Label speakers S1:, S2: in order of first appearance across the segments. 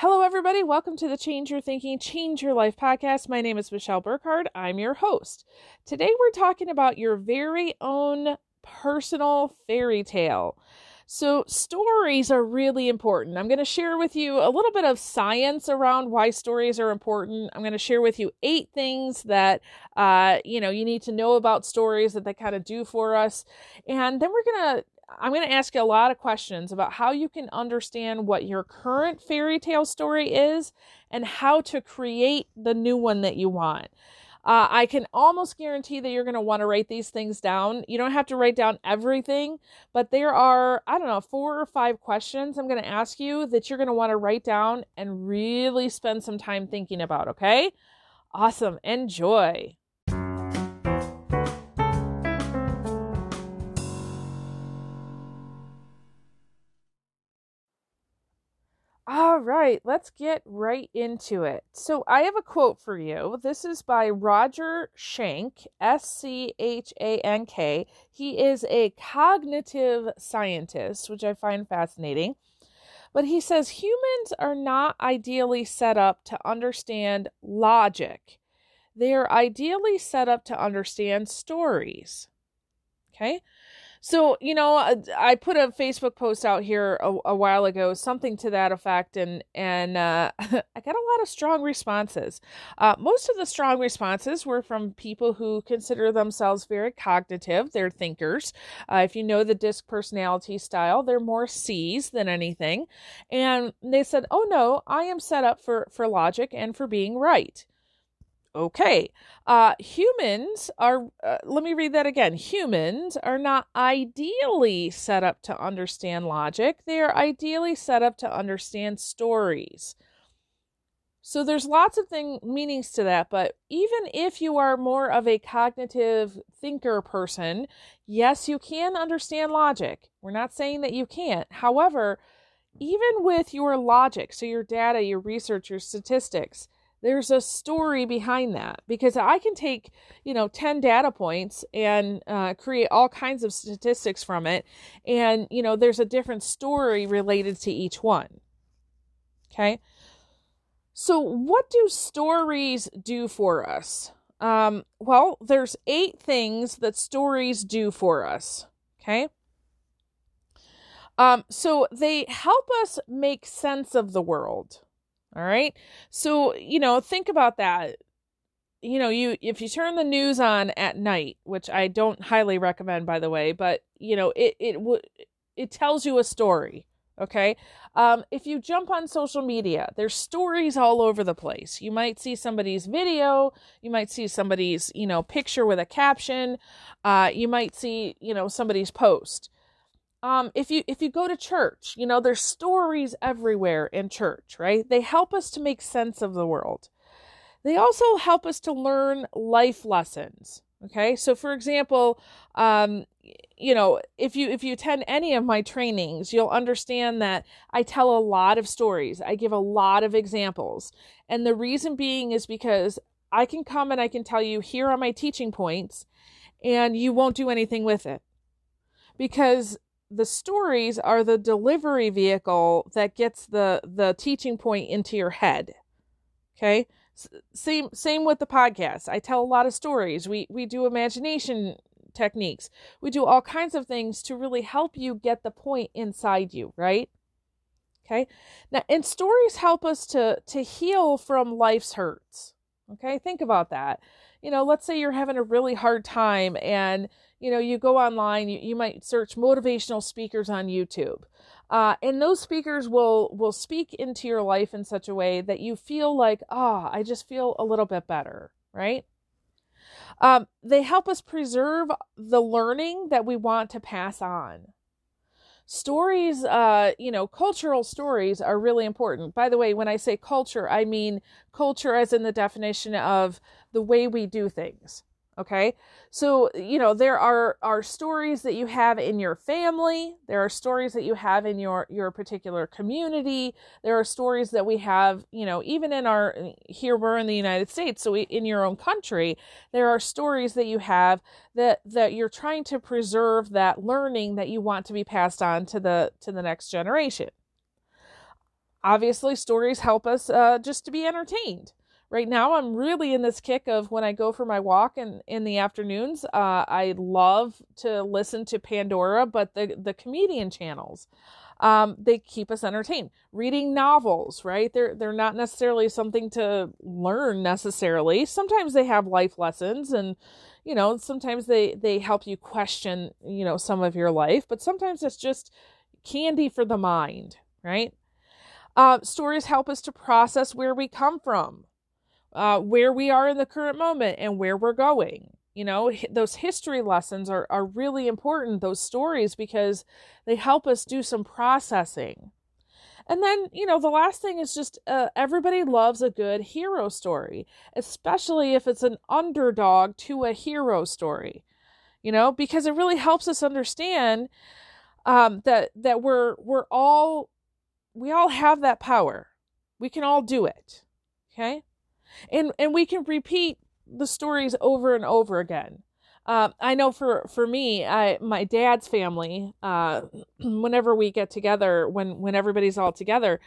S1: Hello, everybody. Welcome to the Change Your Thinking, Change Your Life podcast. My name is Michelle Burkhardt. I'm your host. Today, we're talking about your very own personal fairy tale. So, stories are really important. I'm going to share with you a little bit of science around why stories are important. I'm going to share with you eight things that uh, you know you need to know about stories that they kind of do for us, and then we're going to I'm going to ask you a lot of questions about how you can understand what your current fairy tale story is and how to create the new one that you want. Uh, I can almost guarantee that you're going to want to write these things down. You don't have to write down everything, but there are, I don't know, four or five questions I'm going to ask you that you're going to want to write down and really spend some time thinking about, okay? Awesome. Enjoy. All right, let's get right into it. So, I have a quote for you. This is by Roger Schank, S C H A N K. He is a cognitive scientist, which I find fascinating. But he says humans are not ideally set up to understand logic, they are ideally set up to understand stories. Okay, so, you know, uh, I put a Facebook post out here a, a while ago, something to that effect, and and uh, I got a lot of strong responses. Uh, most of the strong responses were from people who consider themselves very cognitive. They're thinkers. Uh, if you know the DISC personality style, they're more C's than anything, and they said, "Oh no, I am set up for for logic and for being right." Okay. Uh, humans are, uh, let me read that again. Humans are not ideally set up to understand logic, they are ideally set up to understand stories. So there's lots of thing meanings to that, but even if you are more of a cognitive thinker person, yes, you can understand logic. We're not saying that you can't. However, even with your logic, so your data, your research, your statistics, there's a story behind that because I can take, you know, 10 data points and uh, create all kinds of statistics from it. And, you know, there's a different story related to each one. Okay. So, what do stories do for us? Um, well, there's eight things that stories do for us. Okay. Um, so they help us make sense of the world. All right. So, you know, think about that. You know, you if you turn the news on at night, which I don't highly recommend by the way, but you know, it it would it tells you a story. Okay. Um, if you jump on social media, there's stories all over the place. You might see somebody's video, you might see somebody's, you know, picture with a caption, uh, you might see, you know, somebody's post um, if you if you go to church, you know there's stories everywhere in church, right? They help us to make sense of the world. They also help us to learn life lessons. Okay, so for example, um, you know, if you if you attend any of my trainings, you'll understand that I tell a lot of stories. I give a lot of examples, and the reason being is because I can come and I can tell you here are my teaching points, and you won't do anything with it because the stories are the delivery vehicle that gets the the teaching point into your head. Okay? Same same with the podcast. I tell a lot of stories. We we do imagination techniques. We do all kinds of things to really help you get the point inside you right? Okay? Now and stories help us to to heal from life's hurts. Okay? Think about that you know let's say you're having a really hard time and you know you go online you, you might search motivational speakers on youtube uh, and those speakers will will speak into your life in such a way that you feel like ah oh, i just feel a little bit better right? Um, they help us preserve the learning that we want to pass on. Stories uh you know cultural stories are really important. By the way when i say culture i mean culture as in the definition of the way we do things okay so you know there are are stories that you have in your family there are stories that you have in your your particular community there are stories that we have you know even in our here we're in the united states so we, in your own country there are stories that you have that that you're trying to preserve that learning that you want to be passed on to the to the next generation obviously, stories help us uh, just to be entertained. Right now, I'm really in this kick of when I go for my walk in, in the afternoons. Uh, I love to listen to Pandora, but the, the comedian channels um, they keep us entertained. Reading novels, right? They're they're not necessarily something to learn necessarily. Sometimes they have life lessons, and you know sometimes they they help you question you know some of your life, but sometimes it's just candy for the mind, right? Uh, stories help us to process where we come from, uh, where we are in the current moment, and where we're going. You know those history lessons are, are really important those stories because they help us do some processing. And then you know the last thing is just uh, everybody loves a good hero story especially if it's an underdog to a hero story you know because it really helps us understand um, that that we're we're all we all have that power. We can all do it okay and and we can repeat the stories over and over again. Uh, I know for for me, I my dad's family. Uh, whenever we get together, when when everybody's all together,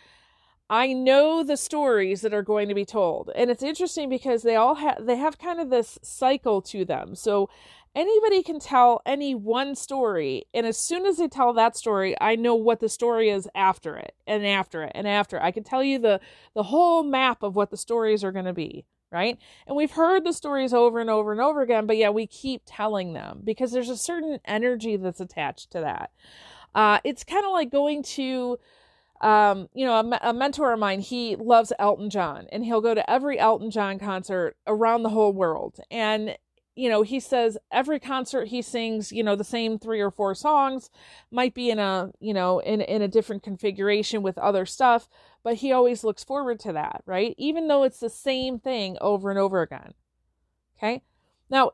S1: I know the stories that are going to be told, and it's interesting because they all have they have kind of this cycle to them. So anybody can tell any one story, and as soon as they tell that story, I know what the story is after it, and after it, and after. I can tell you the the whole map of what the stories are going to be right? And we've heard the stories over and over and over again, but yeah, we keep telling them because there's a certain energy that's attached to that. Uh, it's kind of like going to, um, you know, a, a, mentor of mine, he loves Elton John and he'll go to every Elton John concert around the whole world. And you know, he says every concert he sings, you know, the same three or four songs, might be in a, you know, in in a different configuration with other stuff, but he always looks forward to that, right? Even though it's the same thing over and over again. Okay? Now,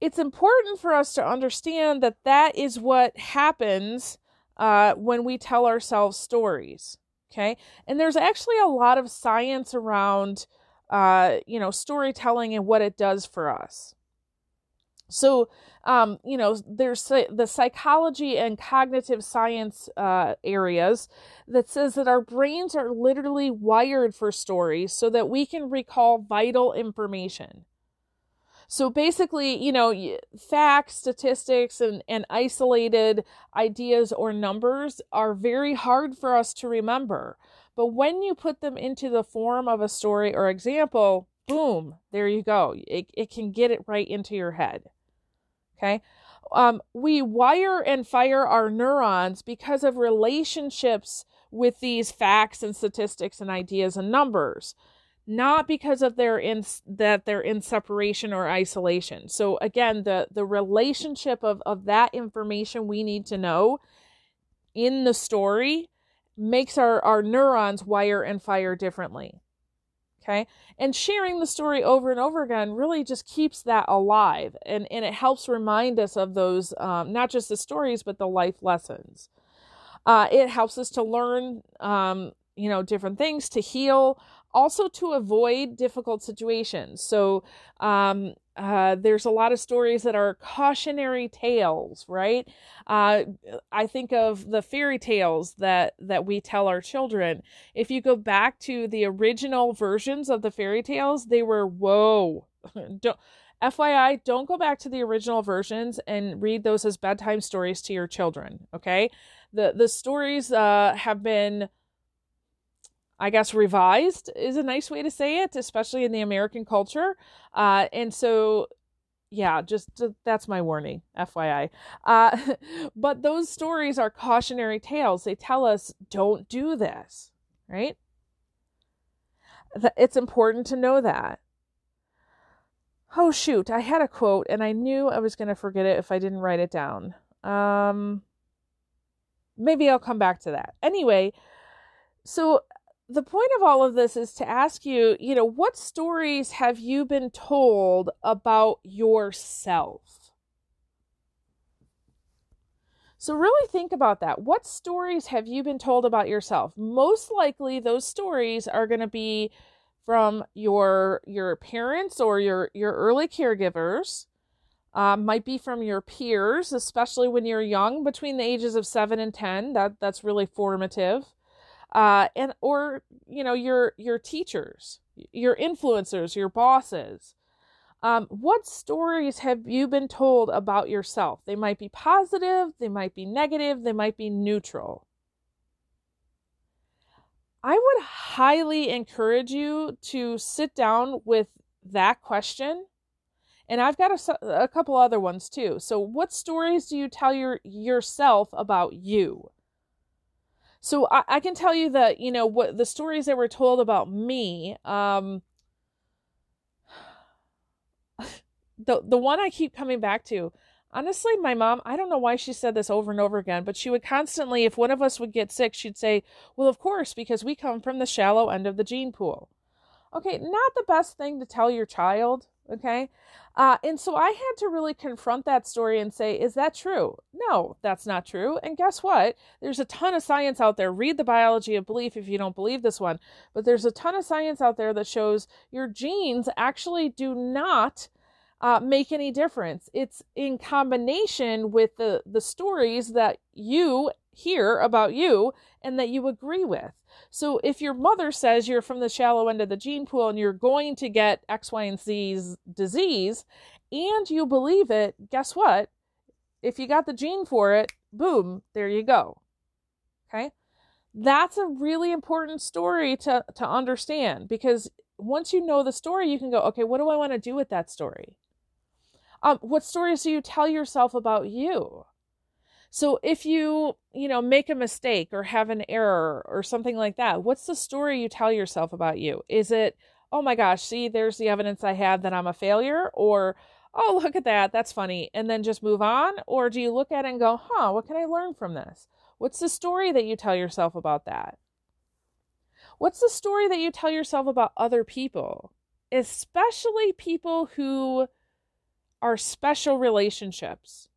S1: it's important for us to understand that that is what happens uh, when we tell ourselves stories. Okay? And there's actually a lot of science around uh, you know, storytelling and what it does for us. So, um, you know, there's the psychology and cognitive science uh, areas that says that our brains are literally wired for stories so that we can recall vital information. So basically, you know, facts, statistics, and, and isolated ideas or numbers are very hard for us to remember. But when you put them into the form of a story or example, boom, there you go. It, it can get it right into your head. Okay. Um, we wire and fire our neurons because of relationships with these facts and statistics and ideas and numbers not because of their in that they're in separation or isolation so again the the relationship of of that information we need to know in the story makes our our neurons wire and fire differently Okay. And sharing the story over and over again really just keeps that alive and, and it helps remind us of those, um, not just the stories, but the life lessons. Uh, it helps us to learn, um, you know, different things, to heal, also to avoid difficult situations. So, um, uh, there's a lot of stories that are cautionary tales, right? Uh, I think of the fairy tales that that we tell our children. If you go back to the original versions of the fairy tales, they were whoa. don't, FYI, don't go back to the original versions and read those as bedtime stories to your children. Okay, the the stories uh, have been I guess revised is a nice way to say it, especially in the American culture. Uh, and so, yeah, just that's my warning, FYI. Uh, but those stories are cautionary tales. They tell us don't do this, right? It's important to know that. Oh, shoot, I had a quote and I knew I was going to forget it if I didn't write it down. Um, maybe I'll come back to that. Anyway, so the point of all of this is to ask you, you know, what stories have you been told about yourself? So, really think about that. What stories have you been told about yourself? Most likely, those stories are going to be from your your parents or your your early caregivers. Uh, might be from your peers, especially when you're young, between the ages of seven and ten. That that's really formative uh, and or you know your your teachers, your influencers, your bosses. Um, what stories have you been told about yourself? They might be positive, they might be negative, they might be neutral. I would highly encourage you to sit down with that question. And I've got a, a couple other ones too. So, what stories do you tell your yourself about you? So I, I, can tell you that you know what the stories that were told about me. Um, the the one I keep coming back to. Honestly, my mom, I don't know why she said this over and over again, but she would constantly, if one of us would get sick, she'd say, Well, of course, because we come from the shallow end of the gene pool. Okay, not the best thing to tell your child, okay? Uh, and so I had to really confront that story and say, Is that true? No, that's not true. And guess what? There's a ton of science out there. Read the biology of belief if you don't believe this one, but there's a ton of science out there that shows your genes actually do not uh, make any difference. It's in combination with the, the stories that you hear about you and that you agree with. So if your mother says you're from the shallow end of the gene pool and you're going to get X, Y, and Z's disease and you believe it, guess what? If you got the gene for it, boom, there you go. Okay? That's a really important story to, to understand because once you know the story, you can go, okay, what do I want to do with that story? Um, what stories do you tell yourself about you? So if you, you know, make a mistake or have an error or something like that, what's the story you tell yourself about you? Is it, oh my gosh, see, there's the evidence I have that I'm a failure or oh, look at that, that's funny, and then just move on? Or do you look at it and go, huh, what can I learn from this? What's the story that you tell yourself about that? What's the story that you tell yourself about other people, especially people who are special relationships.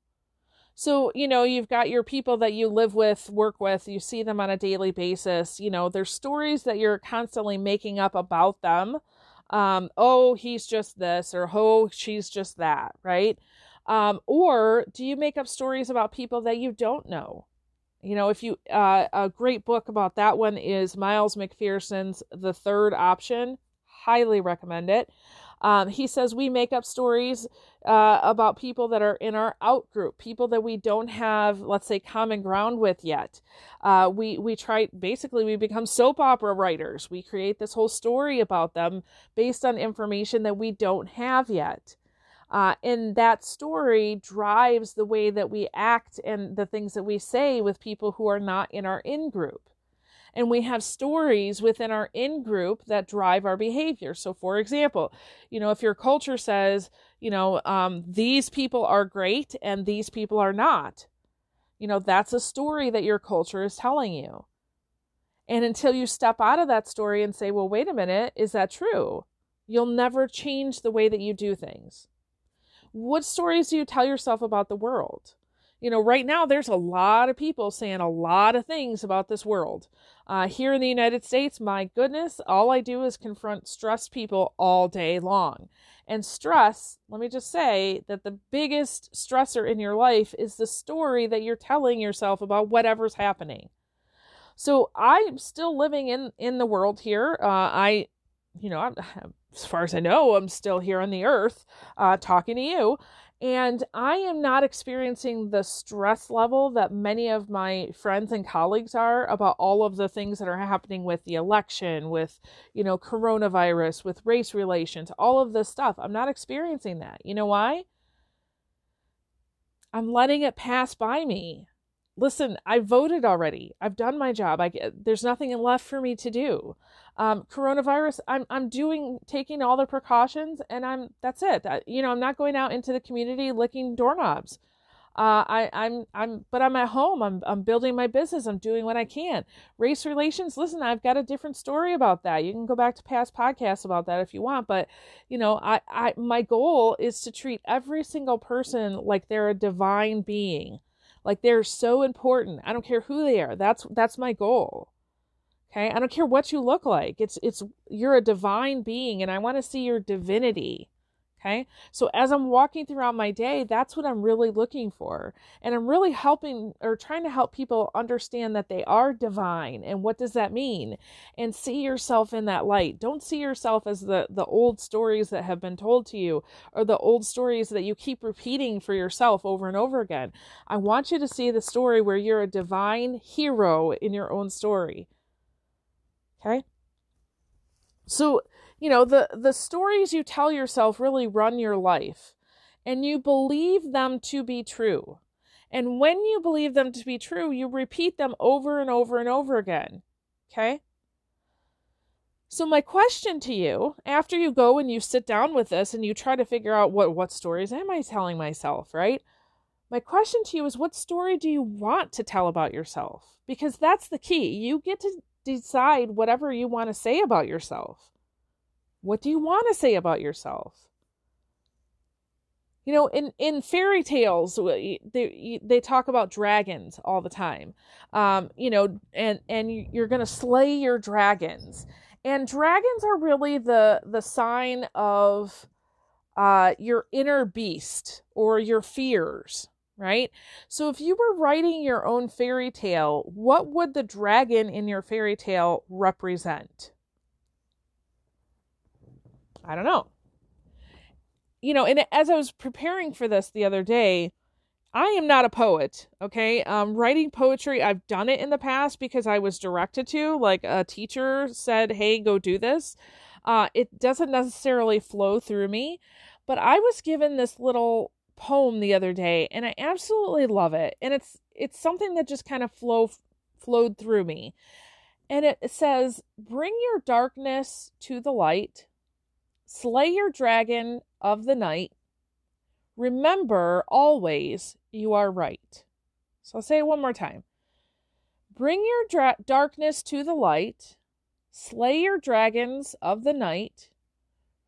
S1: So, you know, you've got your people that you live with, work with, you see them on a daily basis. You know, there's stories that you're constantly making up about them. Um, oh, he's just this, or oh, she's just that, right? Um, or do you make up stories about people that you don't know? You know, if you, uh, a great book about that one is Miles McPherson's The Third Option. Highly recommend it. Um, he says we make up stories uh, about people that are in our out group, people that we don't have, let's say, common ground with yet. Uh, we we try basically we become soap opera writers. We create this whole story about them based on information that we don't have yet. Uh, and that story drives the way that we act and the things that we say with people who are not in our in group and we have stories within our in group that drive our behavior. So, for example, you know, if your culture says, you know, um, these people are great and these people are not, you know, that's a story that your culture is telling you. And until you step out of that story and say, well, wait a minute, is that true? You'll never change the way that you do things. What stories do you tell yourself about the world? You know, right now there's a lot of people saying a lot of things about this world. Uh, here in the United States, my goodness, all I do is confront stressed people all day long. And stress, let me just say that the biggest stressor in your life is the story that you're telling yourself about whatever's happening. So I'm still living in in the world here. Uh, I, you know, I'm, as far as I know, I'm still here on the earth, uh, talking to you. And I am not experiencing the stress level that many of my friends and colleagues are about all of the things that are happening with the election, with, you know, coronavirus, with race relations, all of this stuff. I'm not experiencing that. You know why? I'm letting it pass by me listen, I voted already. I've done my job. I there's nothing left for me to do. Um, coronavirus, I'm I'm doing taking all the precautions, and I'm that's it. I, you know, I'm not going out into the community licking doorknobs. Uh, I, I'm I'm but I'm at home. I'm I'm building my business. I'm doing what I can. Race relations. Listen, I've got a different story about that. You can go back to past podcasts about that if you want. But you know, I I my goal is to treat every single person like they're a divine being like they're so important. I don't care who they are. That's that's my goal. Okay? I don't care what you look like. It's it's you're a divine being and I want to see your divinity. Okay. So as I'm walking throughout my day, that's what I'm really looking for. And I'm really helping or trying to help people understand that they are divine. And what does that mean? And see yourself in that light. Don't see yourself as the, the old stories that have been told to you or the old stories that you keep repeating for yourself over and over again. I want you to see the story where you're a divine hero in your own story. Okay. So you know the the stories you tell yourself really run your life and you believe them to be true. And when you believe them to be true you repeat them over and over and over again okay? So my question to you after you go and you sit down with this and you try to figure out what what stories am i telling myself right? My question to you is what story do you want to tell about yourself? Because that's the key. You get to decide whatever you want to say about yourself what do you want to say about yourself? You know, in, in fairy tales, they, they talk about dragons all the time. Um, you know, and, and you're going to slay your dragons. And dragons are really the, the sign of uh, your inner beast or your fears, right? So if you were writing your own fairy tale, what would the dragon in your fairy tale represent? I don't know. You know, and as I was preparing for this the other day, I am not a poet, okay? Um, writing poetry, I've done it in the past because I was directed to. Like a teacher said, hey, go do this. Uh, it doesn't necessarily flow through me, but I was given this little poem the other day and I absolutely love it. And it's it's something that just kind of flow flowed through me. And it says, "Bring your darkness to the light Slay your dragon of the night. Remember always you are right. So I'll say it one more time. Bring your dra- darkness to the light. Slay your dragons of the night.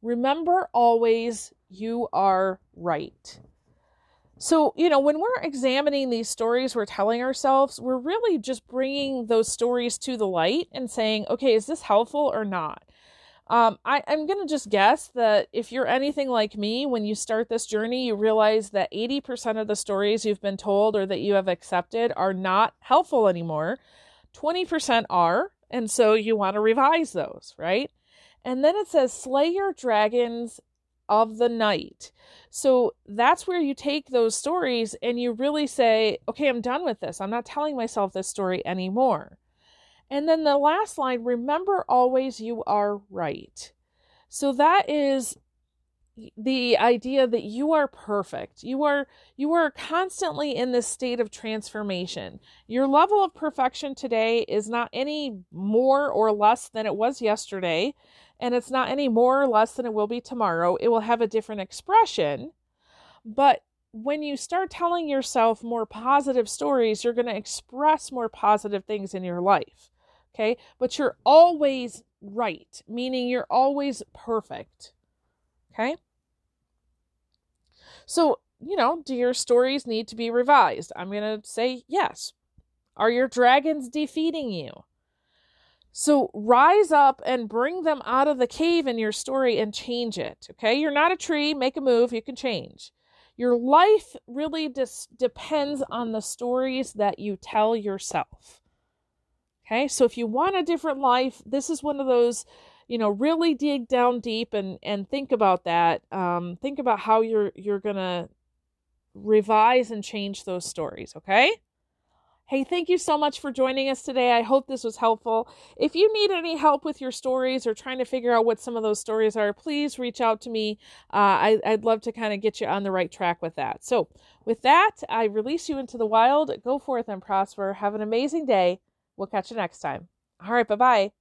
S1: Remember always you are right. So, you know, when we're examining these stories we're telling ourselves, we're really just bringing those stories to the light and saying, okay, is this helpful or not? Um, I, I'm going to just guess that if you're anything like me, when you start this journey, you realize that 80% of the stories you've been told or that you have accepted are not helpful anymore. 20% are, and so you want to revise those, right? And then it says, Slay your dragons of the night. So that's where you take those stories and you really say, okay, I'm done with this. I'm not telling myself this story anymore. And then the last line, remember always you are right. So that is the idea that you are perfect. You are you are constantly in this state of transformation. Your level of perfection today is not any more or less than it was yesterday, and it's not any more or less than it will be tomorrow. It will have a different expression, but when you start telling yourself more positive stories, you're going to express more positive things in your life. Okay. But you're always right, meaning you're always perfect. Okay. So, you know, do your stories need to be revised? I'm going to say yes. Are your dragons defeating you? So rise up and bring them out of the cave in your story and change it. Okay. You're not a tree, make a move, you can change. Your life really just depends on the stories that you tell yourself. Okay, so if you want a different life, this is one of those, you know, really dig down deep and and think about that. Um, think about how you're you're gonna revise and change those stories. Okay. Hey, thank you so much for joining us today. I hope this was helpful. If you need any help with your stories or trying to figure out what some of those stories are, please reach out to me. Uh, I, I'd love to kind of get you on the right track with that. So, with that, I release you into the wild. Go forth and prosper. Have an amazing day. We'll catch you next time. All right, bye bye.